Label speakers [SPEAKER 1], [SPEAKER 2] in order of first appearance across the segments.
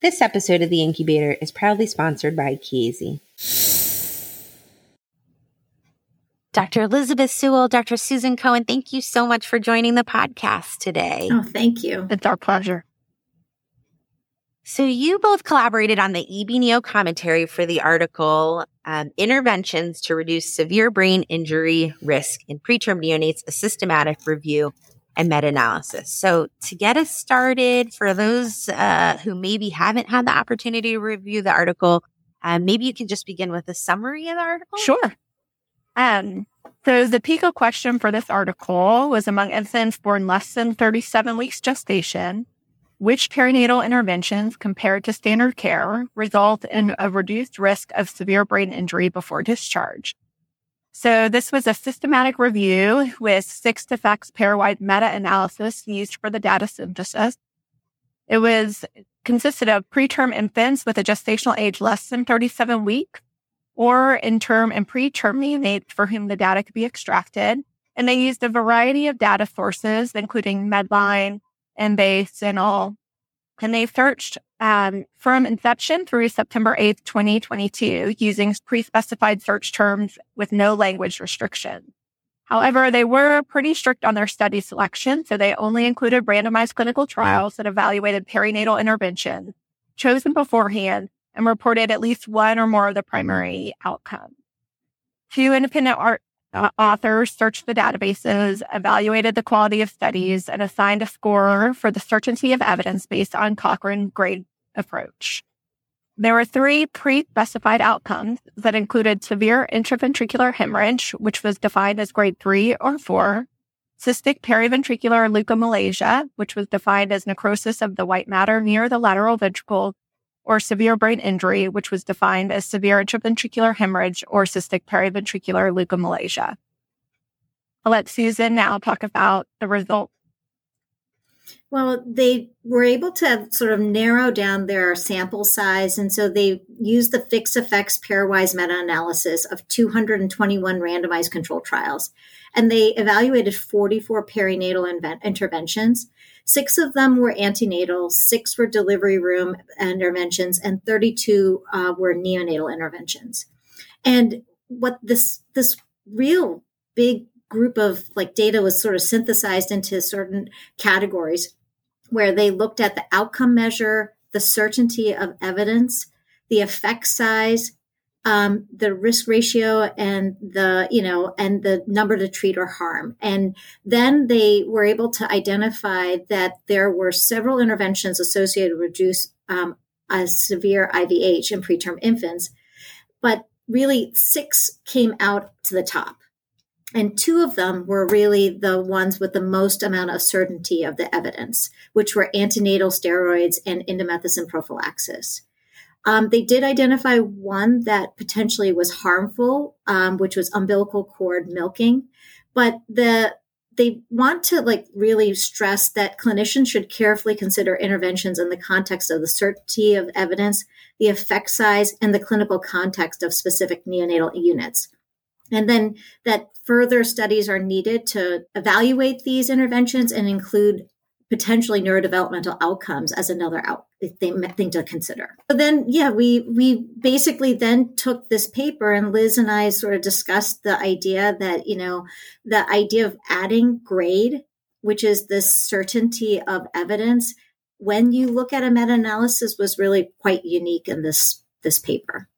[SPEAKER 1] This episode of The Incubator is proudly sponsored by Chiesi. Dr. Elizabeth Sewell, Dr. Susan Cohen, thank you so much for joining the podcast today.
[SPEAKER 2] Oh, thank you.
[SPEAKER 3] It's our pleasure.
[SPEAKER 1] So, you both collaborated on the EB commentary for the article um, Interventions to Reduce Severe Brain Injury Risk in Preterm Neonates, a Systematic Review and Meta Analysis. So, to get us started, for those uh, who maybe haven't had the opportunity to review the article, um, maybe you can just begin with a summary of the article.
[SPEAKER 3] Sure. Um, so the PICO question for this article was among infants born less than 37 weeks gestation, which perinatal interventions compared to standard care result in a reduced risk of severe brain injury before discharge? So this was a systematic review with fixed effects pairwise meta-analysis used for the data synthesis. It was consisted of preterm infants with a gestational age less than 37 weeks or in term and preterm neonates for whom the data could be extracted. And they used a variety of data sources, including Medline, Embase, and all. And they searched um, from inception through September 8th, 2022, using pre-specified search terms with no language restriction. However, they were pretty strict on their study selection, so they only included randomized clinical trials that evaluated perinatal intervention chosen beforehand and reported at least one or more of the primary outcomes. Two independent art, Uh, authors searched the databases, evaluated the quality of studies, and assigned a score for the certainty of evidence based on Cochrane grade approach. There were three pre-specified outcomes that included severe intraventricular hemorrhage, which was defined as grade three or four, cystic periventricular leukomalacia, which was defined as necrosis of the white matter near the lateral ventricle or severe brain injury, which was defined as severe intraventricular hemorrhage or cystic periventricular leukomalacia. I'll let Susan now talk about the results.
[SPEAKER 2] Well, they were able to sort of narrow down their sample size. And so they used the fixed effects pairwise meta analysis of 221 randomized control trials. And they evaluated 44 perinatal interventions. Six of them were antenatal, six were delivery room interventions, and 32 uh, were neonatal interventions. And what this this real big group of like data was sort of synthesized into certain categories where they looked at the outcome measure, the certainty of evidence, the effect size, um, the risk ratio and the you know and the number to treat or harm. And then they were able to identify that there were several interventions associated with reduce um, a severe ivh in preterm infants but really six came out to the top. And two of them were really the ones with the most amount of certainty of the evidence which were antenatal steroids and indomethacin prophylaxis um, they did identify one that potentially was harmful, um, which was umbilical cord milking. But the they want to like really stress that clinicians should carefully consider interventions in the context of the certainty of evidence, the effect size, and the clinical context of specific neonatal units. And then that further studies are needed to evaluate these interventions and include potentially neurodevelopmental outcomes as another out, thing, thing to consider. But then, yeah, we we basically then took this paper and Liz and I sort of discussed the idea that you know the idea of adding grade, which is this certainty of evidence, when you look at a meta analysis, was really quite unique in this this paper.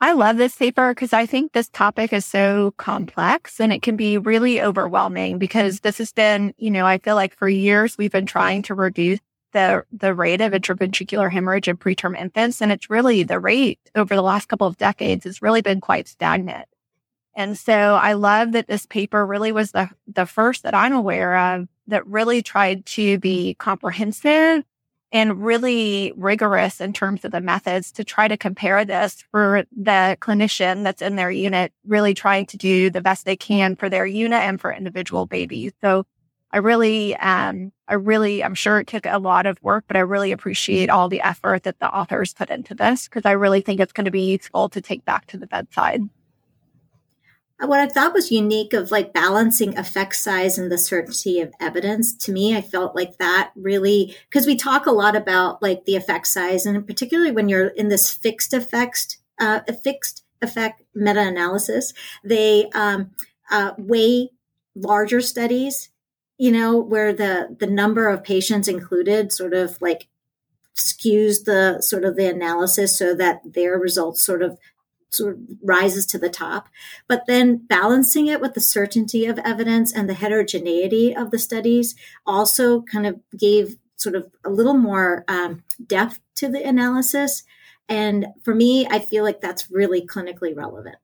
[SPEAKER 3] I love this paper because I think this topic is so complex and it can be really overwhelming because this has been, you know, I feel like for years we've been trying to reduce the the rate of intraventricular hemorrhage in preterm infants. And it's really the rate over the last couple of decades has really been quite stagnant. And so I love that this paper really was the, the first that I'm aware of that really tried to be comprehensive and really rigorous in terms of the methods to try to compare this for the clinician that's in their unit, really trying to do the best they can for their unit and for individual babies. So I really, um, I really, I'm sure it took a lot of work, but I really appreciate all the effort that the authors put into this because I really think it's going to be useful to take back to the bedside.
[SPEAKER 2] What I thought was unique of like balancing effect size and the certainty of evidence to me, I felt like that really because we talk a lot about like the effect size, and particularly when you're in this fixed effect, uh, fixed effect meta analysis, they um, uh, weigh larger studies, you know, where the the number of patients included sort of like skews the sort of the analysis so that their results sort of sort of rises to the top. But then balancing it with the certainty of evidence and the heterogeneity of the studies also kind of gave sort of a little more um, depth to the analysis. And for me, I feel like that's really clinically relevant.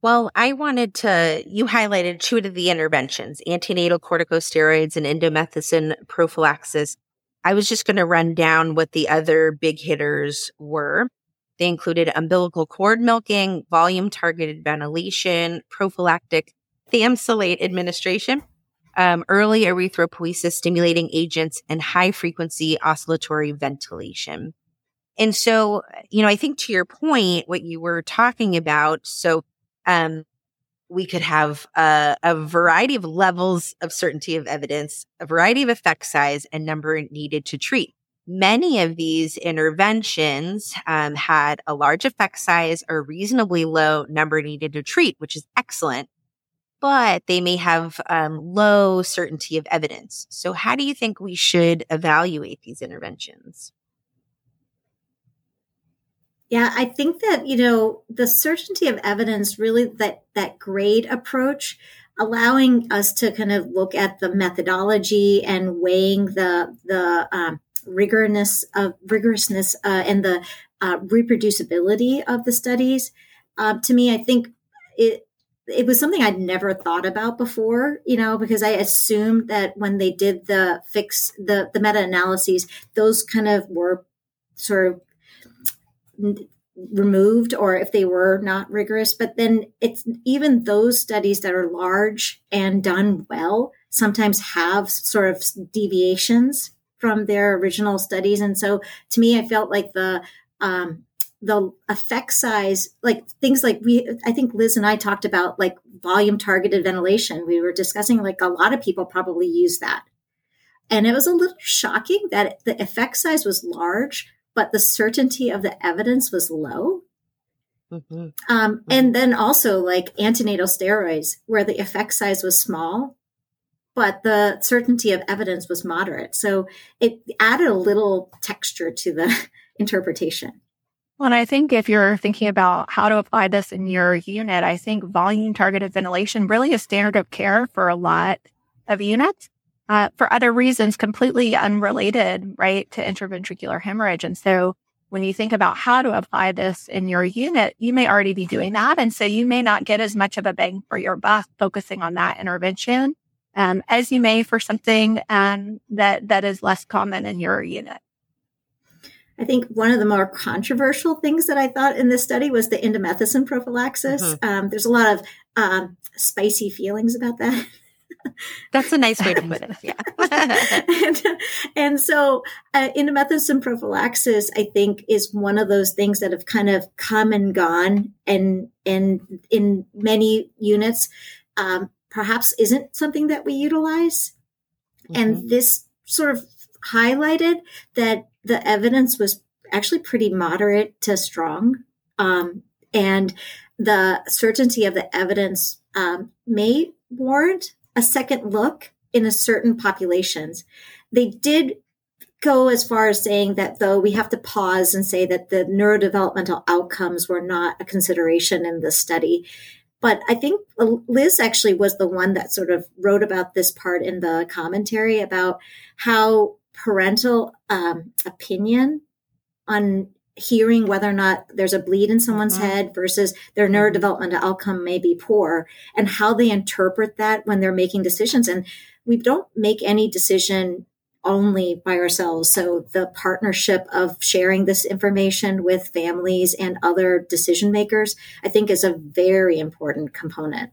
[SPEAKER 1] Well, I wanted to, you highlighted two of the interventions, antenatal corticosteroids and indomethacin prophylaxis. I was just going to run down what the other big hitters were. They included umbilical cord milking, volume targeted ventilation, prophylactic ethamsylate administration, um, early erythropoiesis stimulating agents, and high frequency oscillatory ventilation. And so, you know, I think to your point, what you were talking about, so um, we could have a, a, variety of levels of certainty of evidence, a variety of effect size, and number needed to treat. Many of these interventions um, had a large effect size or reasonably low number needed to treat, which is excellent, but they may have um, low certainty of evidence. So, how do you think we should evaluate these interventions?
[SPEAKER 2] Yeah, I think that, you know, the certainty of evidence really that that grade approach allowing us to kind of look at the methodology and weighing the the um, rigorousness of rigorousness uh, and the uh, reproducibility of the studies. Uh, to me, I think it it was something I'd never thought about before, you know, because I assumed that when they did the fix the the meta analyses, those kind of were sort of removed or if they were not rigorous but then it's even those studies that are large and done well sometimes have sort of deviations from their original studies. And so to me, I felt like the, um, the effect size, like things like we, I think Liz and I talked about like volume targeted ventilation. We were discussing like a lot of people probably use that. And it was a little shocking that the effect size was large, but the certainty of the evidence was low. Mm-hmm. Um, and mm-hmm. then also like antenatal steroids, where the effect size was small, but the certainty of evidence was moderate. So it added a little texture to the interpretation.
[SPEAKER 3] Well, and I think if you're thinking about how to apply this in your unit, I think volume targeted ventilation really is standard of care for a lot of units. Uh, for other reasons, completely unrelated, right, to intraventricular hemorrhage. And so when you think about how to apply this in your unit, you may already be doing that. And so you may not get as much of a bang for your buck focusing on that intervention um, as you may for something um, that that is less common in your unit.
[SPEAKER 2] I think one of the more controversial things that I thought in this study was the indomethacin prophylaxis. Mm-hmm. Um, there's a lot of um, spicy feelings about that.
[SPEAKER 1] That's a nice way to put it. Yeah.
[SPEAKER 2] and, and, so, uh, indomethacin prophylaxis, I think, is one of those things that have kind of come and gone, and and in many units, um, perhaps isn't something that we utilize. Mm-hmm. And this sort of highlighted that the evidence was actually pretty moderate to strong. Um, and the certainty of the evidence um, may warrant a second look in a certain populations. They did go as far as saying that though we have to pause and say that the neurodevelopmental outcomes were not a consideration in the study but I think Liz actually was the one that sort of wrote about this part in the commentary about how parental um, opinion on hearing whether or not there's a bleed in someone's mm-hmm. head versus their mm-hmm. neurodevelopmental outcome may be poor and how they interpret that when they're making decisions. And we don't make any decision only by ourselves. So the partnership of sharing this information with families and other decision makers, I think is a very important component.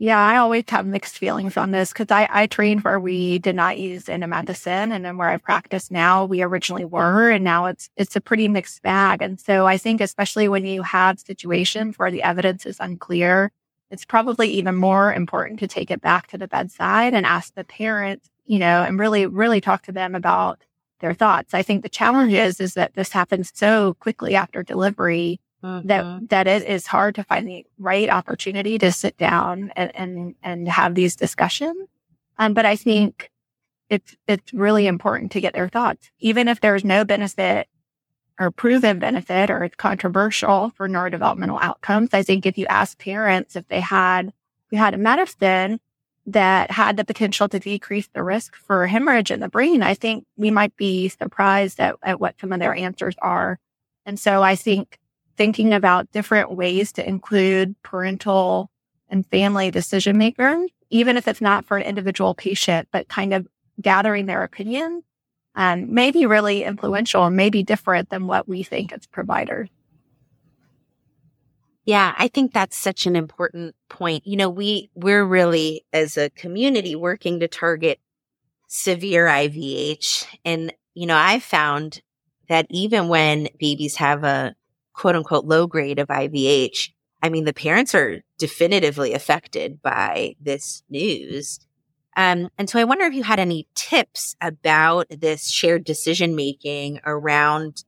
[SPEAKER 3] Yeah, I always have mixed feelings on this because I, I trained where we did not use indomethacin and then where I practice now, we originally were, and now it's it's a pretty mixed bag. And so I think especially when you have situations where the evidence is unclear, it's probably even more important to take it back to the bedside and ask the parents, you know, and really, really talk to them about their thoughts. I think the challenge is is that this happens so quickly after delivery mm-hmm. that that it is hard to find the right opportunity to sit down and and, and have these discussions. Um, but I think it's it's really important to get their thoughts, even if there's no benefit or proven benefit or it's controversial for neurodevelopmental outcomes. I think if you ask parents if they had if you had a medicine that had the potential to decrease the risk for hemorrhage in the brain, I think we might be surprised at, at what some of their answers are. And so I think thinking about different ways to include parental and family decision makers, even if it's not for an individual patient, but kind of gathering their opinion, um, may be really influential and may be different than what we think as providers.
[SPEAKER 1] Yeah, I think that's such an important point. You know, we we're really as a community working to target severe IVH and you know, I found that even when babies have a quote unquote low grade of IVH, I mean, the parents are definitively affected by this news. Um, and so I wonder if you had any tips about this shared decision making around,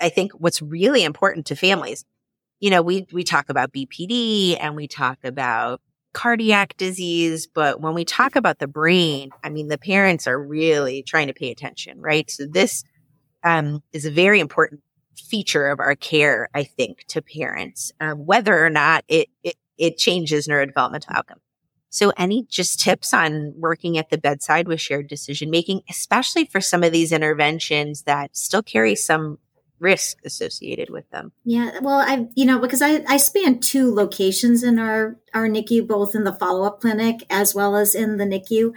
[SPEAKER 1] I think what's really important to families. You know, we, we talk about BPD and we talk about cardiac disease, but when we talk about the brain, I mean, the parents are really trying to pay attention, right? So this, um, is a very important feature of our care, I think, to parents, um, whether or not it, it, it changes neurodevelopmental outcome. So any just tips on working at the bedside with shared decision making, especially for some of these interventions that still carry some risk associated with them.
[SPEAKER 2] Yeah, well, I you know because I I span two locations in our our NICU, both in the follow up clinic as well as in the NICU,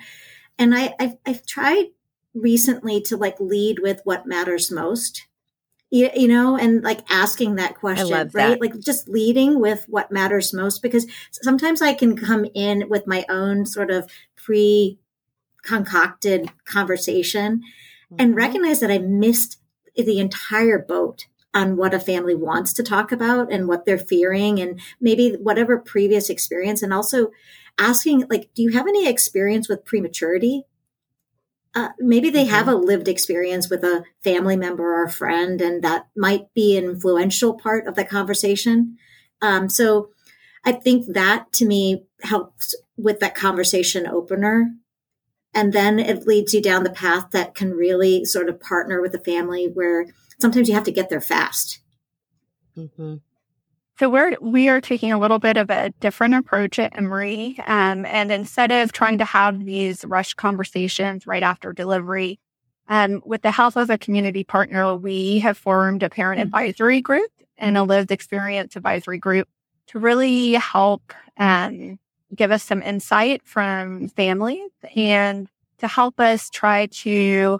[SPEAKER 2] and I I've, I've tried recently to like lead with what matters most you, you know, and like asking that question, right? That. Like just leading with what matters most because sometimes I can come in with my own sort of pre concocted conversation mm-hmm. and recognize that I missed the entire boat on what a family wants to talk about and what they're fearing and maybe whatever previous experience and also asking like do you have any experience with prematurity uh, maybe they have mm-hmm. a lived experience with a family member or a friend, and that might be an influential part of the conversation. Um, so I think that to me helps with that conversation opener. And then it leads you down the path that can really sort of partner with the family where sometimes you have to get there fast.
[SPEAKER 3] Mm-hmm. So we're we are taking a little bit of a different approach at Emory, um, and instead of trying to have these rush conversations right after delivery, um, with the help of a community partner, we have formed a parent mm-hmm. advisory group and a lived experience advisory group to really help um, give us some insight from families and to help us try to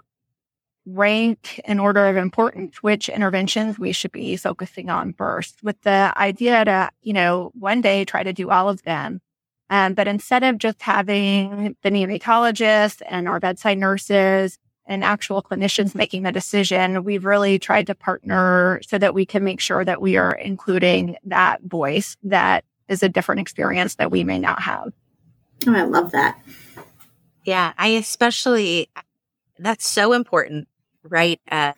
[SPEAKER 3] rank in order of importance which interventions we should be focusing on first with the idea to, you know, one day try to do all of them. Um, but instead of just having the neonatologists and our bedside nurses and actual clinicians making the decision, we've really tried to partner so that we can make sure that we are including that voice that is a different experience that we may not have.
[SPEAKER 2] Oh, I love that.
[SPEAKER 1] Yeah, I especially, that's so important right? Uh,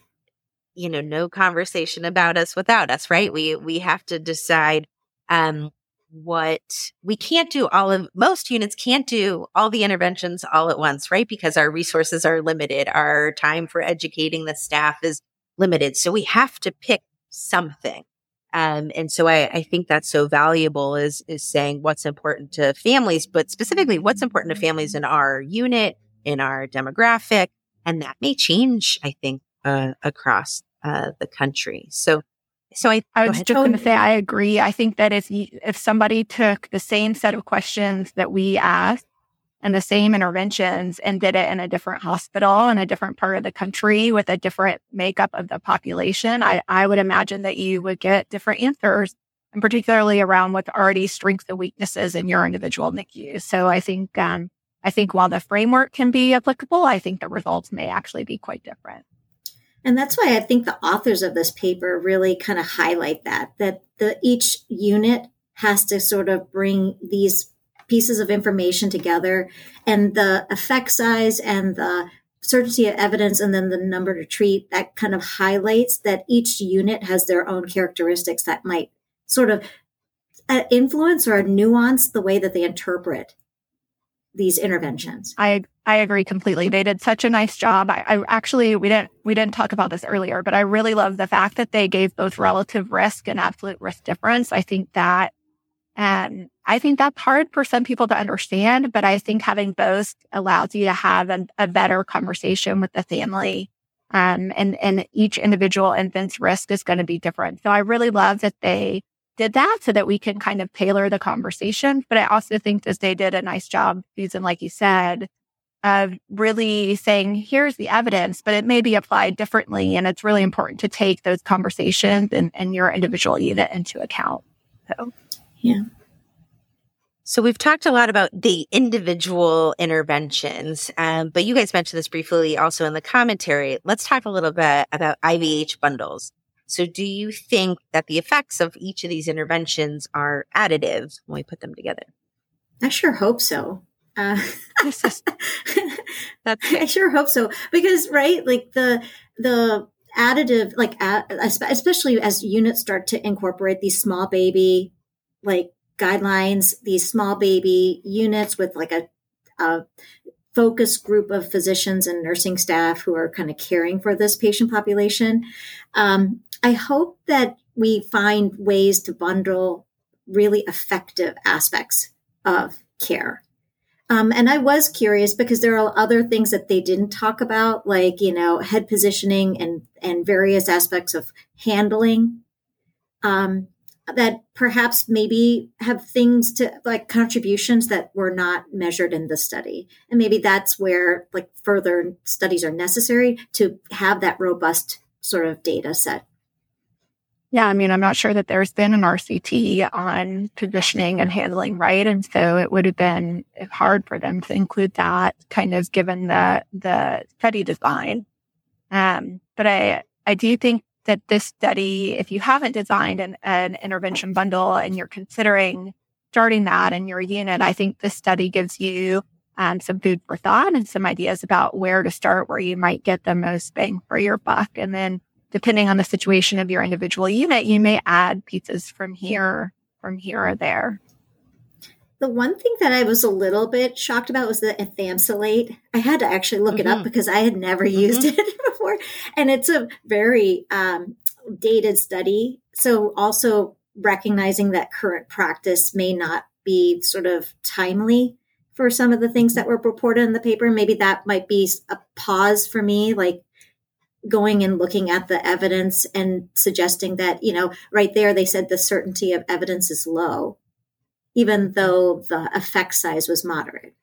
[SPEAKER 1] you know, no conversation about us without us, right? We, we have to decide, um, what we can't do all of most units can't do all the interventions all at once, right? Because our resources are limited. Our time for educating the staff is limited. So we have to pick something. Um, and so I, I think that's so valuable is, is saying what's important to families, but specifically what's important to families in our unit, in our demographic, and that may change, I think, uh, across uh, the country. So, so I,
[SPEAKER 3] I was just going to say, I agree. I think that if you, if somebody took the same set of questions that we asked and the same interventions and did it in a different hospital in a different part of the country with a different makeup of the population, I, I would imagine that you would get different answers. and particularly around what's already strengths and weaknesses in your individual NICU. So I think, um, I think while the framework can be applicable, I think the results may actually be quite different.
[SPEAKER 2] And that's why I think the authors of this paper really kind of highlight that, that the each unit has to sort of bring these pieces of information together and the effect size and the certainty of evidence and then the number to treat that kind of highlights that each unit has their own characteristics that might sort of uh, influence or nuance the way that they interpret these interventions.
[SPEAKER 3] I I agree completely. They did such a nice job. I, I, actually we didn't we didn't talk about this earlier, but I really love the fact that they gave both relative risk and absolute risk difference. I think that and I think that's hard for some people to understand, but I think having both allows you to have a, a better conversation with the family. Um, and, and each individual infant's risk is going to be different. So I really love that they did that so that we can kind of tailor the conversation. But I also think that they did a nice job, Susan, like you said, of really saying, here's the evidence, but it may be applied differently. And it's really important to take those conversations and, and your individual unit into account. So.
[SPEAKER 2] Yeah.
[SPEAKER 1] So we've talked a lot about the individual interventions, um, but you guys mentioned this briefly also in the commentary. Let's talk a little bit about IVH bundles. So do you think that the effects of each of these interventions are additive when we put them together?
[SPEAKER 2] I sure hope so. Uh,
[SPEAKER 1] that's
[SPEAKER 2] I sure hope so because right, like the the additive, like especially as units start to incorporate these small baby like guidelines, these small baby units with like a, a focus group of physicians and nursing staff who are kind of caring for this patient population. Um, I hope that we find ways to bundle really effective aspects of care. Um, and I was curious because there are other things that they didn't talk about, like you know head positioning and and various aspects of handling. Um, that perhaps maybe have things to like contributions that were not measured in the study. And maybe that's where like further studies are necessary to have that robust sort of data set.
[SPEAKER 3] Yeah, I mean, I'm not sure that there's been an RCT on positioning and handling, right? And so it would have been hard for them to include that kind of given the the study design. Um, but I I do think that this study, if you haven't designed an, an intervention bundle and you're considering starting that in your unit, I think this study gives you um, some food for thought and some ideas about where to start, where you might get the most bang for your buck. And then depending on the situation of your individual unit, you may add pieces from here, from here or there.
[SPEAKER 2] The one thing that I was a little bit shocked about was the ethamsylate. I had to actually look mm-hmm. it up mm-hmm. because I had never mm-hmm. used it before. And it's a very um, dated study. So also recognizing that current practice may not be sort of timely for some of the things that were reported in the paper. Maybe that might be a pause for me, like going and looking at the evidence and suggesting that, you know, right there they said the certainty of evidence is low even though the effect size was moderate.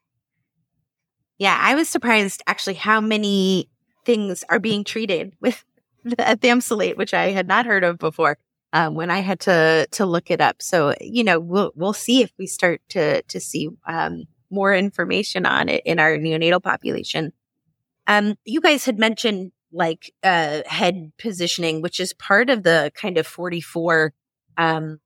[SPEAKER 1] Yeah, I was surprised actually how many things are being treated with the ethamsylate, which I had not heard of before. Um, when I had to to look it up, so you know we'll we'll see if we start to to see um, more information on it in our neonatal population. Um, you guys had mentioned like uh, head positioning, which is part of the kind of forty four um,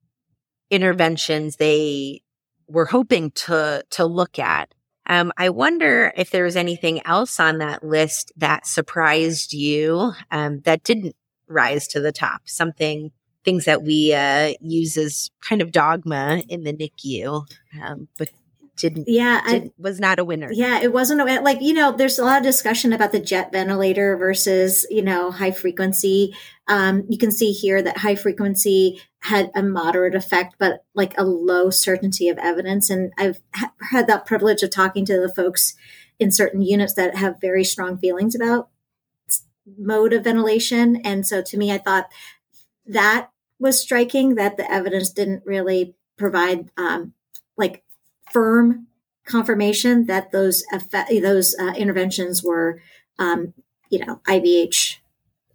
[SPEAKER 1] interventions they were hoping to to look at. Um, I wonder if there was anything else on that list that surprised you um, that didn't rise to the top. Something things that we uh, use as kind of dogma in the NICU, um, but didn't
[SPEAKER 2] yeah
[SPEAKER 1] did, I, was not a winner.
[SPEAKER 2] Yeah it wasn't a, like you know there's a lot of discussion about the jet ventilator versus you know high frequency. Um, you can see here that high frequency had a moderate effect but like a low certainty of evidence. And i've ha- had that privilege of talking to the folks in certain units that have very strong feelings about mode of ventilation. And so to me i thought that was striking that the evidence didn't really provide um, like firm confirmation that those effect, those uh, interventions were, um, you know, IVH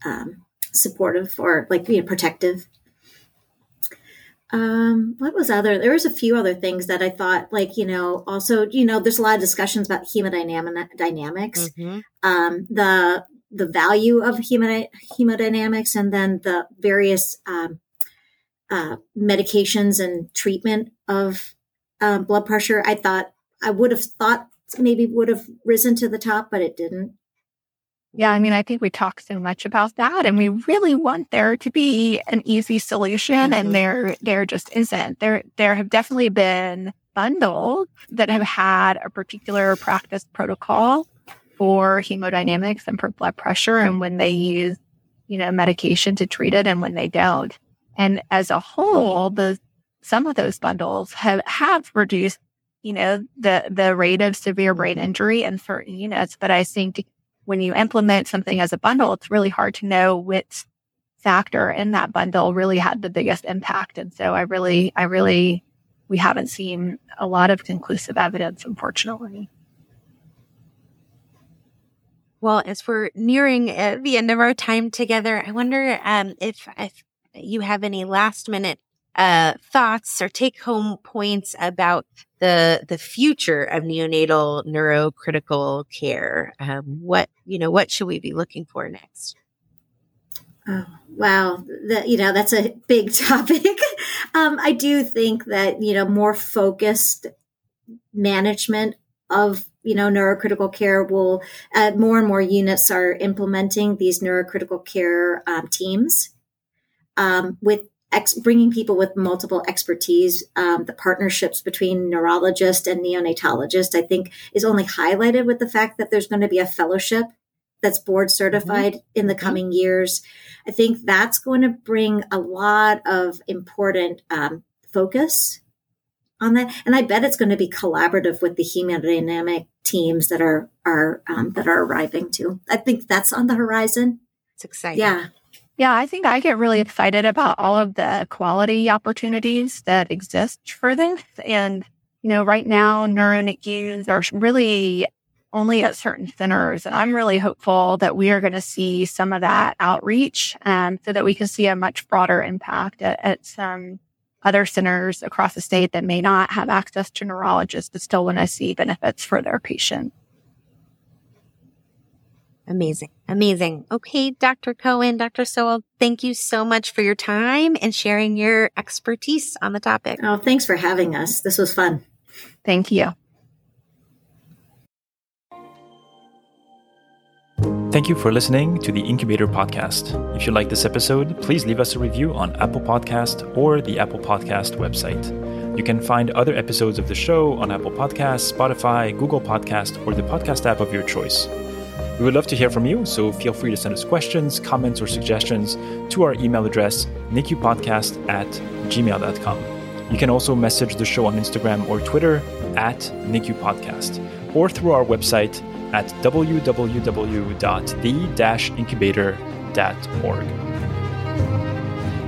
[SPEAKER 2] um, supportive or like you know, protective. um, what was other? There was a few other things that I thought, like you know, also you know, there's a lot of discussions about hemodynamics. Mm-hmm. Um, the the value of hemodynamics, and then the various um, uh, medications and treatment of uh, blood pressure. I thought I would have thought maybe would have risen to the top, but it didn't.
[SPEAKER 3] Yeah, I mean, I think we talk so much about that, and we really want there to be an easy solution, mm-hmm. and there there just isn't. There there have definitely been bundles that have had a particular practice protocol for hemodynamics and for blood pressure, and when they use you know medication to treat it, and when they don't. And as a whole, the some of those bundles have have reduced you know the the rate of severe brain injury in certain units, but I think when you implement something as a bundle, it's really hard to know which factor in that bundle really had the biggest impact. And so I really, I really, we haven't seen a lot of conclusive evidence, unfortunately.
[SPEAKER 1] Well, as we're nearing uh, the end of our time together, I wonder um, if, if you have any last minute uh, thoughts or take home points about the the future of neonatal neurocritical care. Um, what you know, what should we be looking for next?
[SPEAKER 2] Oh, wow, the, you know that's a big topic. um, I do think that you know more focused management of you know neurocritical care will uh, more and more units are implementing these neurocritical care um, teams um, with ex- bringing people with multiple expertise, um, the partnerships between neurologist and neonatologist, I think is only highlighted with the fact that there's going to be a fellowship that's board certified mm-hmm. in the mm-hmm. coming years. I think that's going to bring a lot of important um, focus on that, and I bet it's going to be collaborative with the hemodynamic teams that are are um, that are arriving too. I think that's on the horizon.
[SPEAKER 1] It's exciting.
[SPEAKER 2] Yeah.
[SPEAKER 3] Yeah, I think I get really excited about all of the quality opportunities that exist for this. And, you know, right now, NeuroNICUs are really only at certain centers. And I'm really hopeful that we are going to see some of that outreach um, so that we can see a much broader impact at, at some other centers across the state that may not have access to neurologists but still want to see benefits for their patients.
[SPEAKER 1] Amazing. Amazing. Okay, Dr. Cohen, Dr. Sewell, thank you so much for your time and sharing your expertise on the topic.
[SPEAKER 2] Oh, thanks for having us. This was fun.
[SPEAKER 3] Thank you.
[SPEAKER 4] Thank you for listening to the Incubator Podcast. If you like this episode, please leave us a review on Apple Podcast or the Apple Podcast website. You can find other episodes of the show on Apple Podcasts, Spotify, Google Podcast, or the podcast app of your choice. We would love to hear from you, so feel free to send us questions, comments, or suggestions to our email address, nicupodcast at gmail.com. You can also message the show on Instagram or Twitter at nicupodcast, or through our website at www.the-incubator.org.